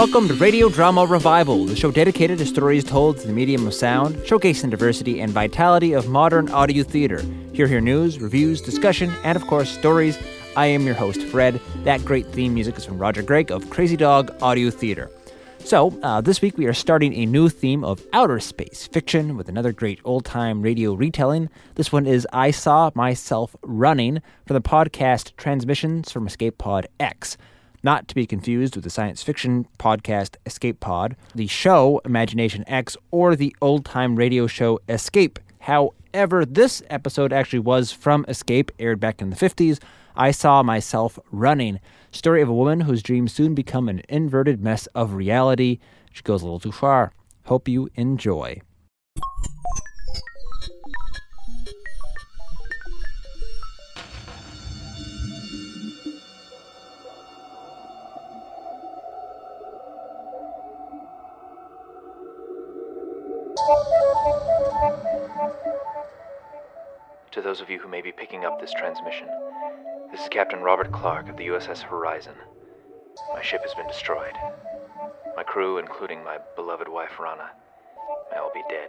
welcome to Radio Drama Revival, the show dedicated to stories told through the medium of sound, showcasing diversity and vitality of modern audio theater. Here, hear news, reviews, discussion, and of course, stories. I am your host, Fred. That great theme music is from Roger Gregg of Crazy Dog Audio Theater. So, uh, this week we are starting a new theme of outer space fiction with another great old time radio retelling. This one is I Saw Myself Running from the podcast Transmissions from Escape Pod X. Not to be confused with the science fiction podcast Escape Pod, the show Imagination X, or the old time radio show Escape. However, this episode actually was from Escape, aired back in the 50s. I Saw Myself Running. Story of a woman whose dreams soon become an inverted mess of reality. She goes a little too far. Hope you enjoy. To those of you who may be picking up this transmission, this is Captain Robert Clark of the USS Horizon. My ship has been destroyed. My crew, including my beloved wife Rana, may all be dead.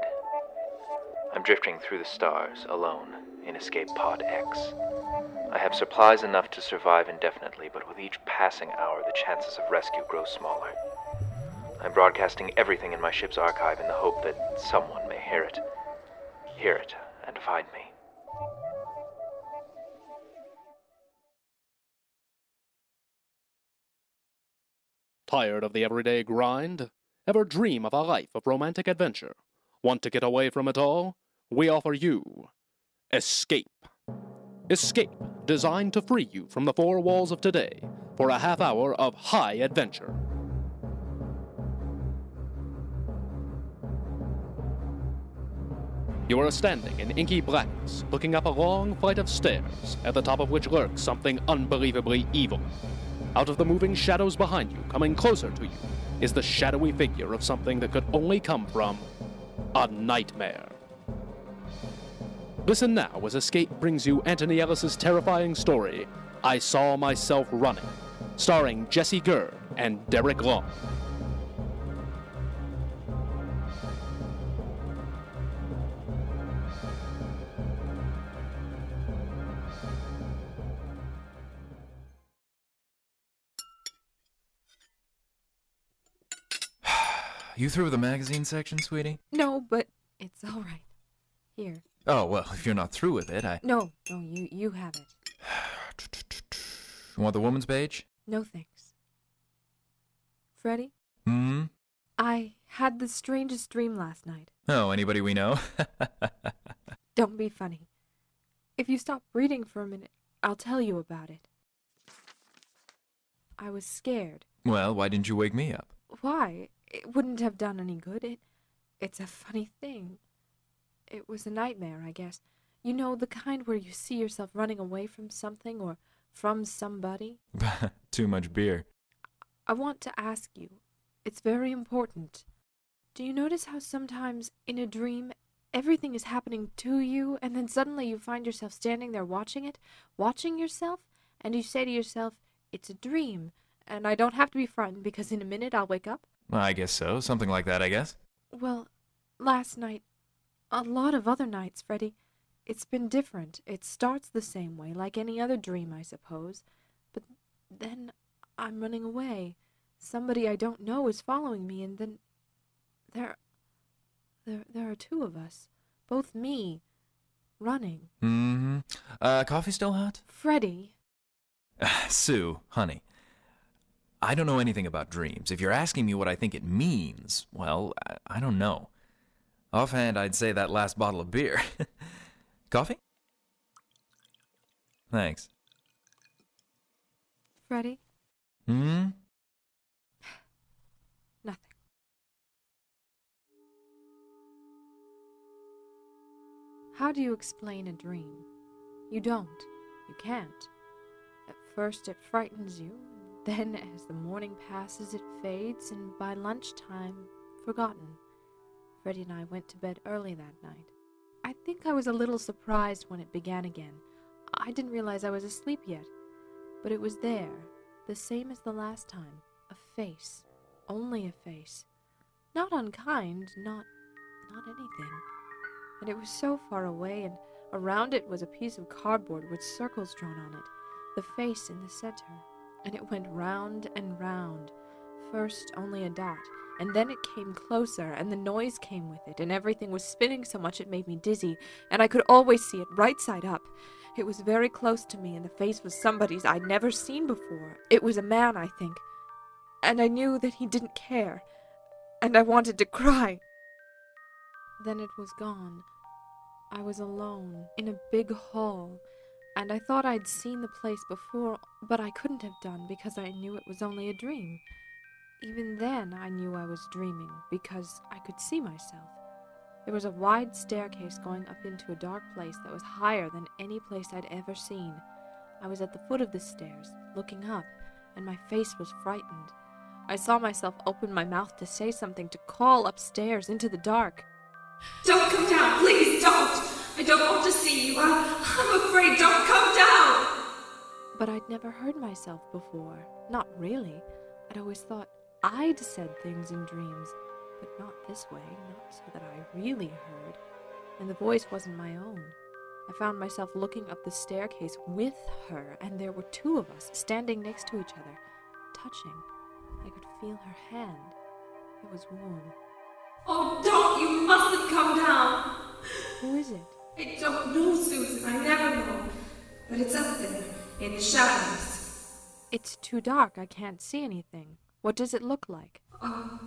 I'm drifting through the stars, alone, in Escape Pod X. I have supplies enough to survive indefinitely, but with each passing hour, the chances of rescue grow smaller. I'm broadcasting everything in my ship's archive in the hope that someone may hear it. Hear it and find me. Tired of the everyday grind? Ever dream of a life of romantic adventure? Want to get away from it all? We offer you Escape. Escape, designed to free you from the four walls of today for a half hour of high adventure. You are standing in inky blackness, looking up a long flight of stairs, at the top of which lurks something unbelievably evil. Out of the moving shadows behind you, coming closer to you, is the shadowy figure of something that could only come from a nightmare. Listen now as Escape brings you Anthony Ellis's terrifying story, I Saw Myself Running, starring Jesse Gurd and Derek Long. You through the magazine section, sweetie? No, but it's all right. Here. Oh, well, if you're not through with it, I. No, no, you you have it. You want the woman's page? No thanks. Freddie, Hmm? I had the strangest dream last night. Oh, anybody we know? Don't be funny. If you stop reading for a minute, I'll tell you about it. I was scared. well, why didn't you wake me up? Why? It wouldn't have done any good. It it's a funny thing. It was a nightmare, I guess. You know, the kind where you see yourself running away from something or from somebody. Too much beer. I want to ask you. It's very important. Do you notice how sometimes in a dream everything is happening to you and then suddenly you find yourself standing there watching it, watching yourself, and you say to yourself, it's a dream, and I don't have to be frightened because in a minute I'll wake up? I guess so. Something like that, I guess. Well, last night, a lot of other nights, Freddie, it's been different. It starts the same way, like any other dream, I suppose. But then I'm running away. Somebody I don't know is following me, and then there, there, there are two of us, both me, running. Mm-hmm. Uh, coffee still hot? Freddie, Sue, honey. I don't know anything about dreams. If you're asking me what I think it means, well, I, I don't know. Offhand, I'd say that last bottle of beer. Coffee? Thanks. Freddie, Hmm? nothing. How do you explain a dream? You don't. You can't. At first it frightens you, then as the morning passes it fades, and by lunchtime, forgotten. Freddie and I went to bed early that night. I think I was a little surprised when it began again. I didn't realize I was asleep yet, but it was there, the same as the last time, a face, only a face. Not unkind, not not anything. And it was so far away, and around it was a piece of cardboard with circles drawn on it, the face in the center. And it went round and round. First only a dot, and then it came closer, and the noise came with it, and everything was spinning so much it made me dizzy, and I could always see it right side up. It was very close to me, and the face was somebody's I'd never seen before. It was a man, I think. And I knew that he didn't care, and I wanted to cry. Then it was gone. I was alone in a big hall, and I thought I'd seen the place before, but I couldn't have done because I knew it was only a dream. Even then, I knew I was dreaming because I could see myself. There was a wide staircase going up into a dark place that was higher than any place I'd ever seen. I was at the foot of the stairs, looking up, and my face was frightened. I saw myself open my mouth to say something, to call upstairs into the dark. Don't come down, please! I don't want to see you. I, I'm afraid. Don't come down! But I'd never heard myself before. Not really. I'd always thought I'd said things in dreams, but not this way, not so that I really heard. And the voice wasn't my own. I found myself looking up the staircase with her, and there were two of us standing next to each other, touching. I could feel her hand. It was warm. Oh, don't! You mustn't come down! Who is it? I don't know, Susan. I never know. But it's up there, in the shadows. It's too dark. I can't see anything. What does it look like? Oh,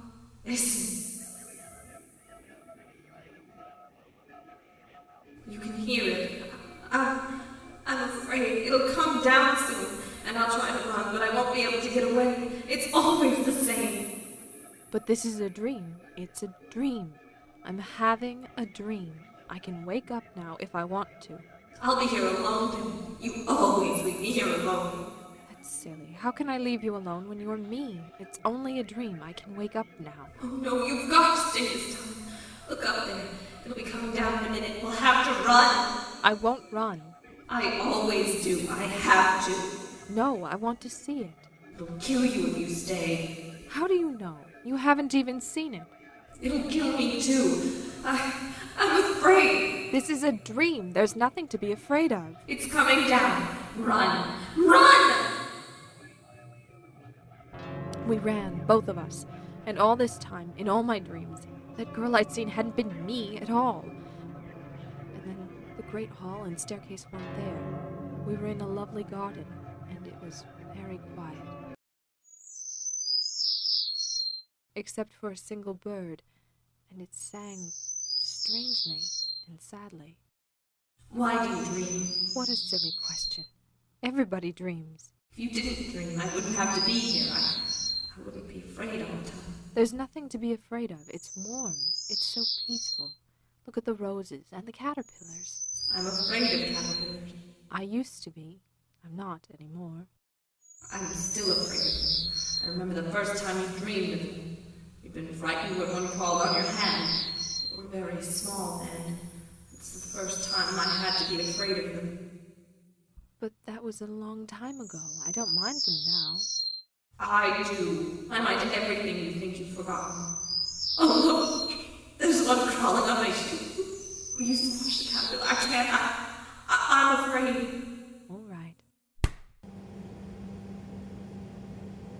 listen. You can hear it. I'm, I'm afraid it'll come down soon, and I'll try to run, but I won't be able to get away. It's always the same. But this is a dream. It's a dream. I'm having a dream. I can wake up now if I want to. I'll be here alone. You always leave me here alone. That's silly. How can I leave you alone when you're me? It's only a dream. I can wake up now. Oh no, you've got to stay this time. Look up there. It'll be coming down in a minute. We'll have to run. I won't run. I always do. I have to. No, I want to see it. It'll kill you if you stay. How do you know? You haven't even seen it. It'll kill me too. I, I'm afraid. This is a dream. There's nothing to be afraid of. It's coming down. Run. Run! We ran, both of us. And all this time, in all my dreams, that girl I'd seen hadn't been me at all. And then the great hall and staircase weren't there. We were in a lovely garden, and it was very quiet. Except for a single bird, and it sang strangely and sadly. Why do you dream? What a silly question. Everybody dreams. If you didn't dream, I wouldn't have to be here. I, I wouldn't be afraid all the time. There's nothing to be afraid of. It's warm. It's so peaceful. Look at the roses and the caterpillars. I'm afraid of caterpillars. I used to be. I'm not anymore. I'm still afraid of them. I remember the first time you dreamed of them. You'd been frightened when one crawled on your hand. You very small then. It's the first time I had to be afraid of them. But that was a long time ago. I don't mind them now. I do. I mind everything you think you've forgotten. Oh, look! There's one crawling on my shoe. We used to watch the caterpillar. I can't. I, I, I'm afraid. All right.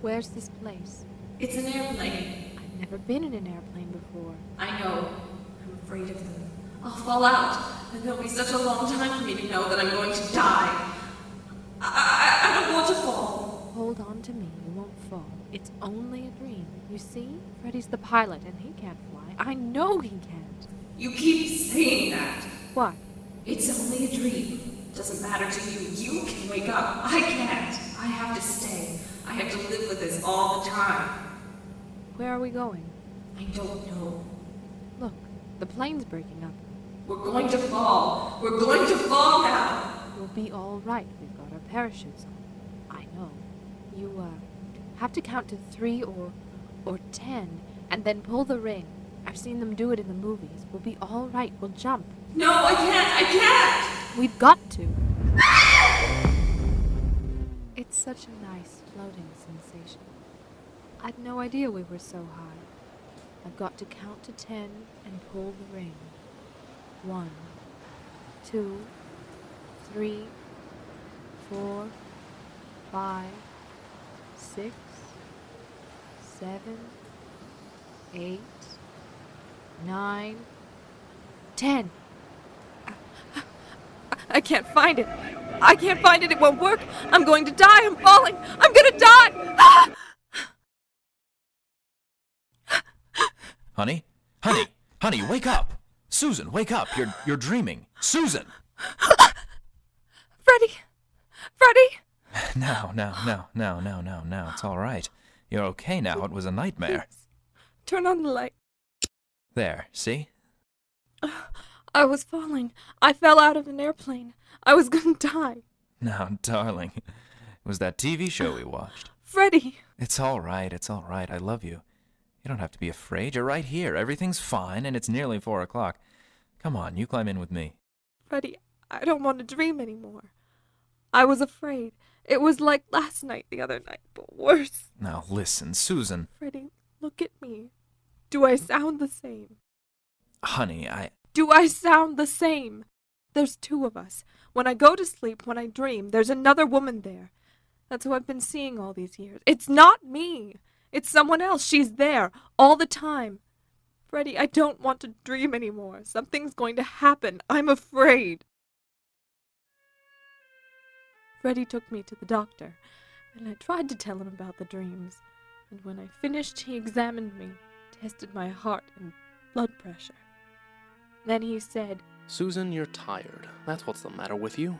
Where's this place? It's an airplane. I've never been in an airplane before. I know. I'm afraid of them. I'll fall out, and there'll be such a long time for me to know that I'm going to die. I, I, I don't want to fall. Hold on to me. You won't fall. It's only a dream. You see? Freddy's the pilot, and he can't fly. I know he can't. You keep saying that. What? It's only a dream. Doesn't matter to you. You can wake up. I can't. I have to stay. I have to live with this all the time. Where are we going? I don't know. Look, the plane's breaking up. We're going to fall. We're going to fall now. We'll be all right. We've got our parachutes on. I know. You, uh, have to count to three or, or ten, and then pull the ring. I've seen them do it in the movies. We'll be all right. We'll jump. No, I can't. I can't. We've got to. It's such a nice floating sensation. I'd no idea we were so high. I've got to count to ten and pull the ring. One, two, three, four, five, six, seven, eight, nine, ten. I can't find it. I can't find it. It won't work. I'm going to die. I'm falling. I'm going to die. Ah! Honey? Honey? Honey, wake up! Susan, wake up! You're you're dreaming. Susan! Freddie! Freddie! No, no, no, no, no, no, no. It's all right. You're okay now. It was a nightmare. Turn on the light. There, see? I was falling. I fell out of an airplane. I was going to die. Now, darling. It was that TV show we watched. Freddie! It's all right. It's all right. I love you. You don't have to be afraid. You're right here. Everything's fine, and it's nearly four o'clock. Come on, you climb in with me. Freddie, I don't want to dream anymore. I was afraid. It was like last night, the other night, but worse. Now listen, Susan. Freddie, look at me. Do I sound the same? Honey, I. Do I sound the same? There's two of us. When I go to sleep, when I dream, there's another woman there. That's who I've been seeing all these years. It's not me. It's someone else. She's there all the time. Freddie, I don't want to dream anymore. Something's going to happen. I'm afraid. Freddie took me to the doctor, and I tried to tell him about the dreams. And when I finished, he examined me, tested my heart and blood pressure. Then he said, Susan, you're tired. That's what's the matter with you.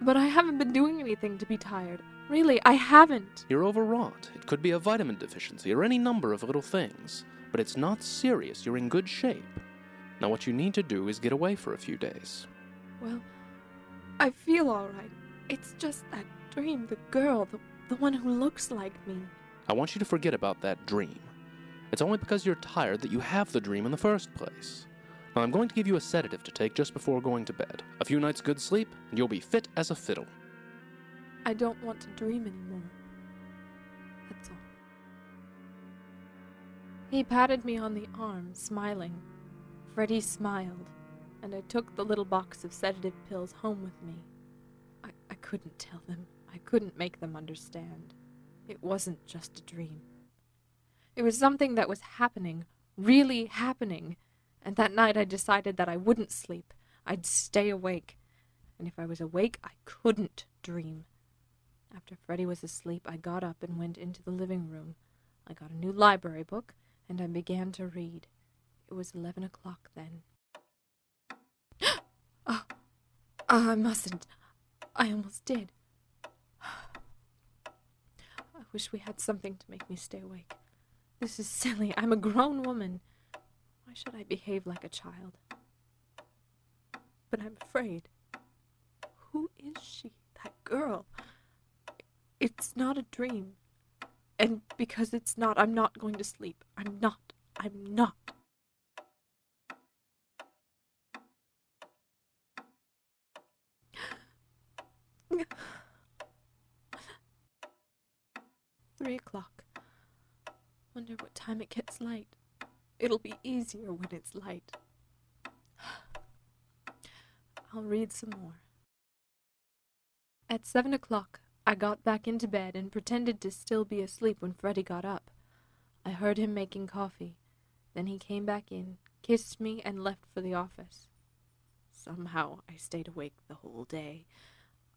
But I haven't been doing anything to be tired. Really, I haven't. You're overwrought. It could be a vitamin deficiency or any number of little things. But it's not serious. You're in good shape. Now, what you need to do is get away for a few days. Well, I feel all right. It's just that dream, the girl, the, the one who looks like me. I want you to forget about that dream. It's only because you're tired that you have the dream in the first place. Now, I'm going to give you a sedative to take just before going to bed. A few nights' good sleep, and you'll be fit as a fiddle. I don't want to dream anymore. That's all. He patted me on the arm, smiling. Freddie smiled, and I took the little box of sedative pills home with me. I, I couldn't tell them. I couldn't make them understand. It wasn't just a dream. It was something that was happening, really happening, and that night I decided that I wouldn't sleep. I'd stay awake. And if I was awake, I couldn't dream. After Freddie was asleep, I got up and went into the living room. I got a new library book, and I began to read. It was eleven o'clock then. oh, I mustn't. I almost did. I wish we had something to make me stay awake. This is silly. I'm a grown woman. Why should I behave like a child? But I'm afraid. Who is she, that girl? It's not a dream. And because it's not, I'm not going to sleep. I'm not. I'm not. Three o'clock. Wonder what time it gets light. It'll be easier when it's light. I'll read some more. At seven o'clock, I got back into bed and pretended to still be asleep when Freddie got up. I heard him making coffee. Then he came back in, kissed me, and left for the office. Somehow I stayed awake the whole day.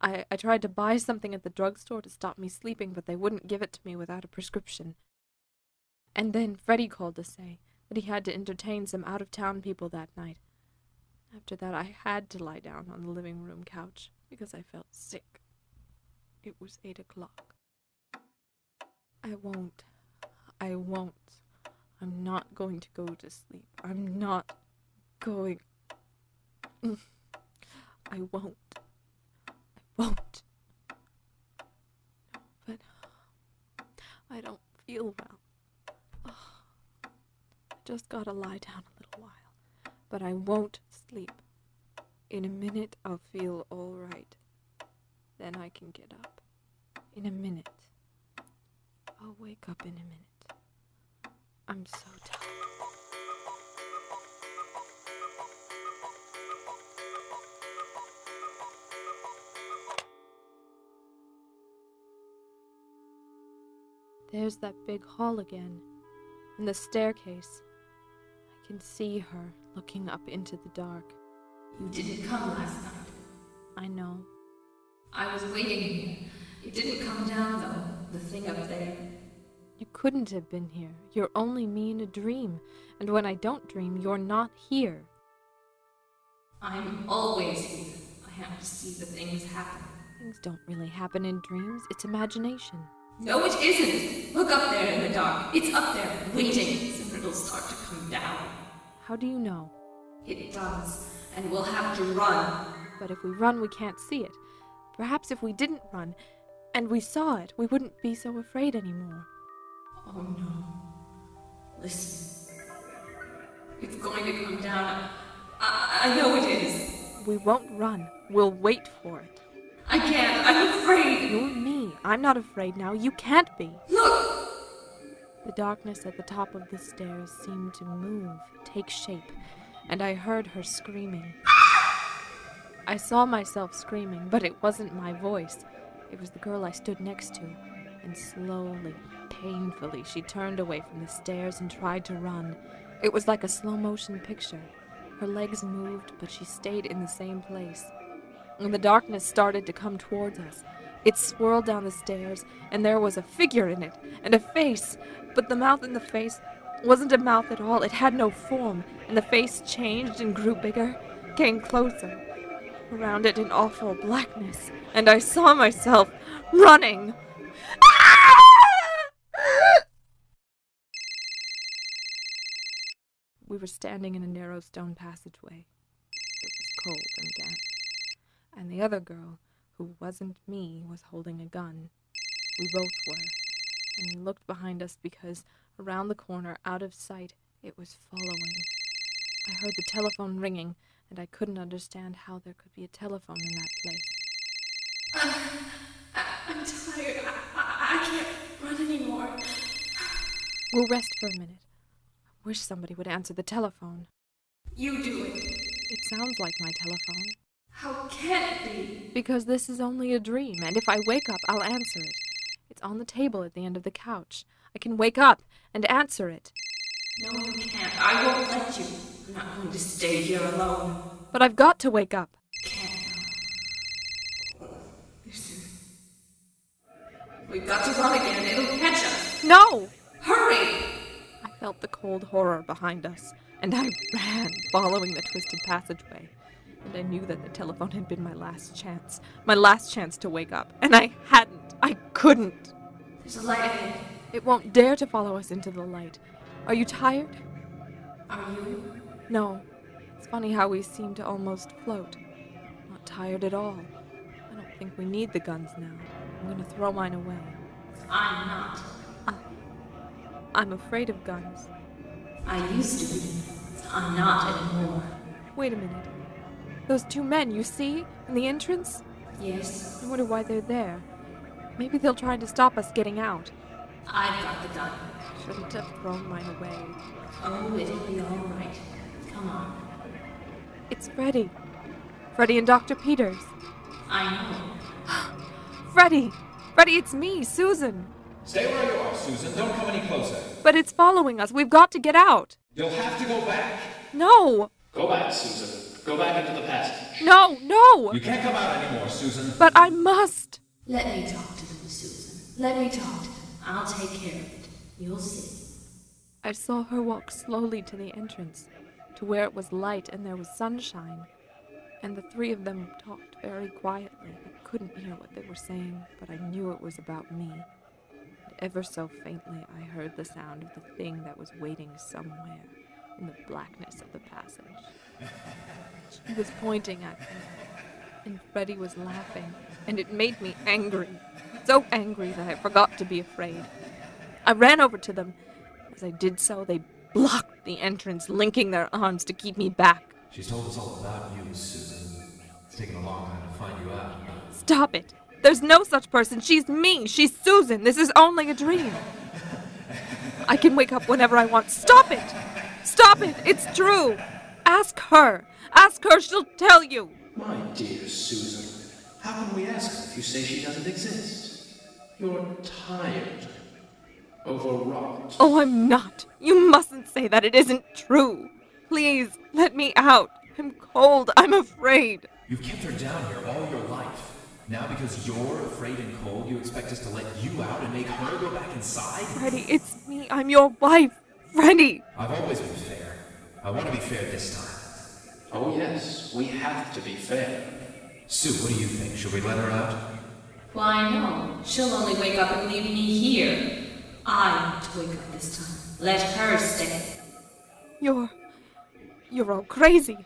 I, I tried to buy something at the drugstore to stop me sleeping, but they wouldn't give it to me without a prescription. And then Freddie called to say that he had to entertain some out of town people that night. After that, I had to lie down on the living room couch because I felt sick. It was eight o'clock. I won't. I won't. I'm not going to go to sleep. I'm not going. I won't. I won't. But I don't feel well. I just gotta lie down a little while. But I won't sleep. In a minute, I'll feel all right. Then I can get up. In a minute. I'll wake up in a minute. I'm so tired. There's that big hall again, and the staircase. I can see her looking up into the dark. You didn't come last night. I know. I was waiting here. It didn't come down, though, the thing up there. You couldn't have been here. You're only me in a dream, and when I don't dream, you're not here. I'm always here. I have to see the things happen. Things don't really happen in dreams, it's imagination. No, it isn't. Look up there in the dark. It's up there, waiting. Soon it'll start to come down. How do you know? It does, and we'll have to run. But if we run, we can't see it. Perhaps if we didn't run, and we saw it, we wouldn't be so afraid anymore. Oh no. Listen. It's going to come down. I, I know it is. We won't run. We'll wait for it. I can't. I'm afraid. You're me. I'm not afraid now. You can't be. Look! The darkness at the top of the stairs seemed to move, take shape, and I heard her screaming. I saw myself screaming, but it wasn't my voice. It was the girl I stood next to. And slowly, painfully, she turned away from the stairs and tried to run. It was like a slow motion picture. Her legs moved, but she stayed in the same place. And the darkness started to come towards us. It swirled down the stairs, and there was a figure in it, and a face. But the mouth in the face wasn't a mouth at all. It had no form, and the face changed and grew bigger, came closer. Around it, an awful blackness, and I saw myself running. We were standing in a narrow stone passageway. It was cold and damp. And the other girl, who wasn't me, was holding a gun. We both were. And we looked behind us because around the corner, out of sight, it was following. I heard the telephone ringing, and I couldn't understand how there could be a telephone in that place. I'm tired. I, I, I can't run anymore. We'll rest for a minute. I wish somebody would answer the telephone. You do it. It sounds like my telephone. How can it be? Because this is only a dream, and if I wake up, I'll answer it. It's on the table at the end of the couch. I can wake up and answer it. No, you can't. I won't let you. I'm not going to stay here alone. But I've got to wake up. Can't. Listen. We've got to run again. It'll catch us. No! Hurry! I felt the cold horror behind us, and I ran, following the twisted passageway. And I knew that the telephone had been my last chance. My last chance to wake up. And I hadn't. I couldn't. There's a light ahead. It won't dare to follow us into the light. Are you tired? Are you? No. It's funny how we seem to almost float. Not tired at all. I don't think we need the guns now. I'm gonna throw mine away. I'm not. I'm afraid of guns. I used to be. I'm not anymore. Wait a minute. Those two men, you see? In the entrance? Yes, I wonder why they're there. Maybe they'll try to stop us getting out. I've got the gun. Shouldn't have thrown mine away. Oh, it'll be all right. Come on. It's Freddy. Freddy and Dr. Peters. I know. Freddy! Freddy, it's me, Susan. Stay where you are, Susan. Don't come any closer. But it's following us. We've got to get out. You'll have to go back. No! Go back, Susan. Go back into the past. No, no! You can't come out anymore, Susan. But I must! Let me talk to them, Susan. Let me talk to them. I'll take care of it. You'll see. I saw her walk slowly to the entrance, to where it was light and there was sunshine. And the three of them talked very quietly. I couldn't hear what they were saying, but I knew it was about me. And ever so faintly, I heard the sound of the thing that was waiting somewhere in the blackness of the passage. She was pointing at me, and Freddy was laughing, and it made me angry. So angry that I forgot to be afraid. I ran over to them. As I did so, they blocked the entrance, linking their arms to keep me back. She's told us all about you, Susan. It's taken a long time to find you out. Stop it! There's no such person. She's me. She's Susan. This is only a dream. I can wake up whenever I want. Stop it! Stop it! It's true! Ask her! Ask her, she'll tell you! My dear Susan, how can we ask her if you say she doesn't exist? You're tired. Overwrought. Oh, I'm not. You mustn't say that. It isn't true. Please, let me out. I'm cold. I'm afraid. You've kept her down here all your life. Now, because you're afraid and cold, you expect us to let you out and make her go back inside? Freddy, it's me. I'm your wife. Freddy! I've always been fair. I want to be fair this time. Oh, yes, we have to be fair. Sue, what do you think? Should we let her out? Why, no. She'll only wake up and leave me here. I want to wake up this time. Let her stay. You're. You're all crazy.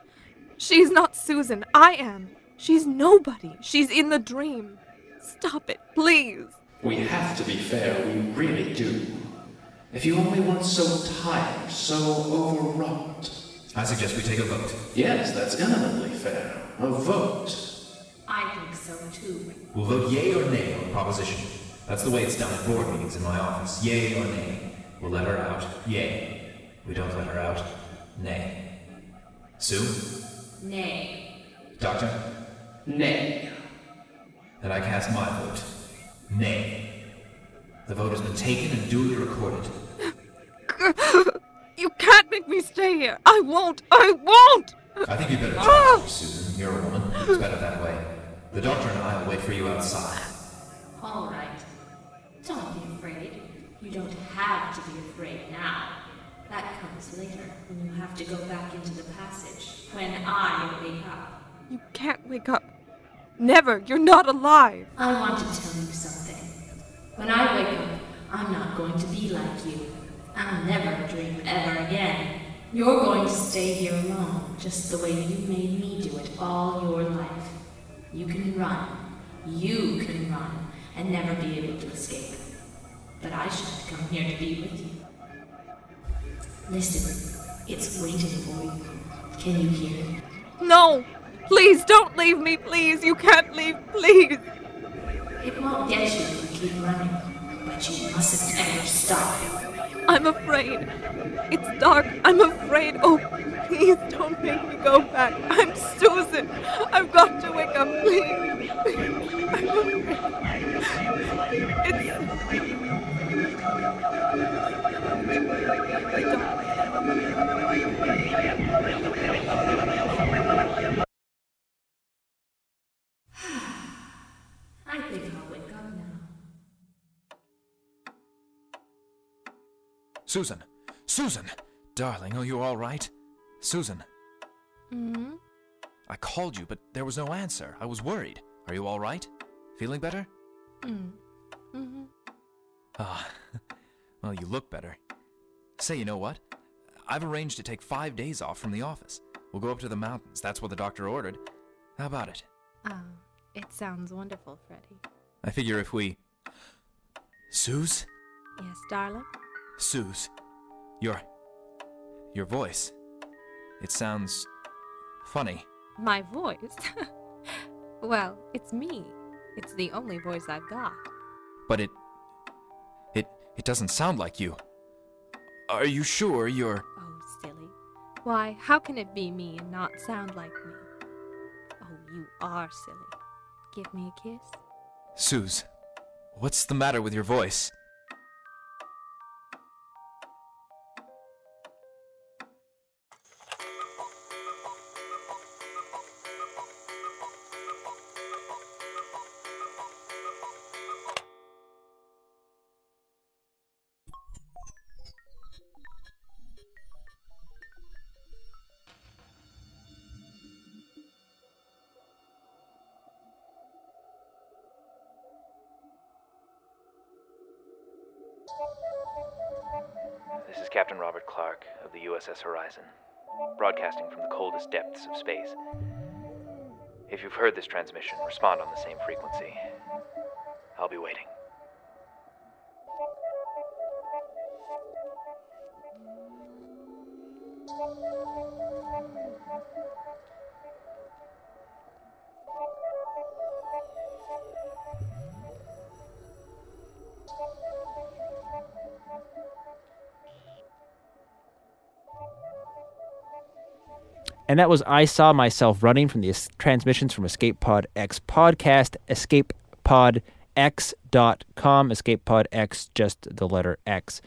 She's not Susan. I am. She's nobody. She's in the dream. Stop it, please. We have to be fair, we really do. If you only weren't so tired, so overwrought. I suggest we take a vote. Yes, that's eminently fair. A vote. I think so too. We'll vote yay or nay on the proposition. That's the way it's done at board meetings in my office. Yay or nay. We'll let her out. Yay. We don't let her out. Nay. Sue? Nay. Doctor? Nay. Then I cast my vote. Nay. The vote has been taken and duly recorded. You can't make me stay here. I won't. I won't. I think you better ah. talk, Susan. You're a woman. It's better that way. The doctor and I will wait for you outside. All right. Don't be afraid. You don't have to be afraid now. That comes later, when you have to go back into the passage, when I wake up. You can't wake up. Never. You're not alive. I want to tell you something. When I wake up, I'm not going to be like you. I'll never dream ever again. You're going to stay here alone, just the way you made me do it all your life. You can run. You can run and never be able to escape. But I shouldn't come here to be with you. Listen, it's waiting for you. Can you hear it? No. Please don't leave me, please. You can't leave, please. It won't get you if you keep running, but you mustn't ever stop. I'm afraid. It's dark. I'm afraid. Oh, please don't make me go back. I'm Susan. I've got Susan! Susan! Darling, are you all right? Susan, hmm I called you, but there was no answer. I was worried. Are you all right? Feeling better? Mm. hmm Ah, well, you look better. Say, you know what? I've arranged to take five days off from the office. We'll go up to the mountains. That's what the doctor ordered. How about it? Oh, it sounds wonderful, Freddie. I figure if we. Suze? Yes, darling? Suze. Your. Your voice. It sounds. funny. My voice? well, it's me. It's the only voice I've got. But it. It. It doesn't sound like you. Are you sure you're. Oh, silly. Why, how can it be me and not sound like me? Oh, you are silly. Give me a kiss. Suze, what's the matter with your voice? This is Captain Robert Clark of the USS Horizon, broadcasting from the coldest depths of space. If you've heard this transmission, respond on the same frequency. I'll be waiting. And that was I Saw Myself Running from the transmissions from Escape Pod X podcast, escapepodx.com, Escape Pod X, just the letter X.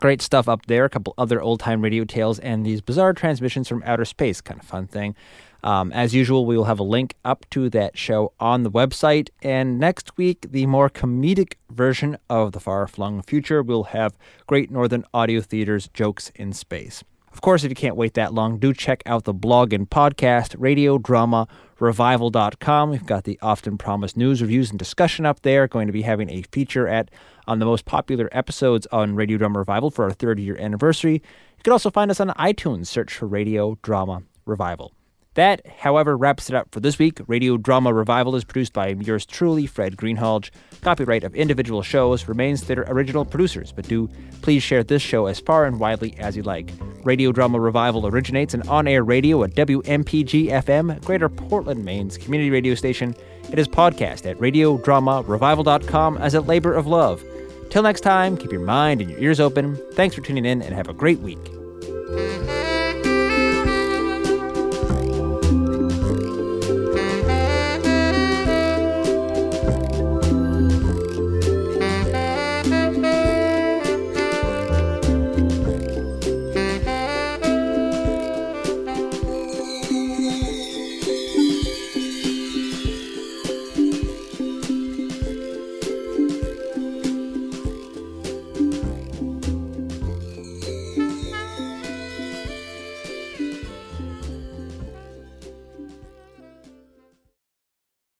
Great stuff up there. A couple other old time radio tales and these bizarre transmissions from outer space. Kind of fun thing. Um, as usual, we will have a link up to that show on the website. And next week, the more comedic version of The Far Flung Future will have Great Northern Audio Theater's Jokes in Space. Of course, if you can't wait that long, do check out the blog and podcast, radio drama revival.com. We've got the often promised news, reviews, and discussion up there. Going to be having a feature at on the most popular episodes on Radio Drama Revival for our third year anniversary. You can also find us on iTunes. Search for Radio Drama Revival. That, however, wraps it up for this week. Radio Drama Revival is produced by yours truly, Fred Greenhalgh. Copyright of individual shows remains their original producers, but do please share this show as far and widely as you like. Radio Drama Revival originates in on air radio at WMPG FM, Greater Portland, Maine's community radio station. It is podcast at radiodramarevival.com as a labor of love. Till next time, keep your mind and your ears open. Thanks for tuning in and have a great week.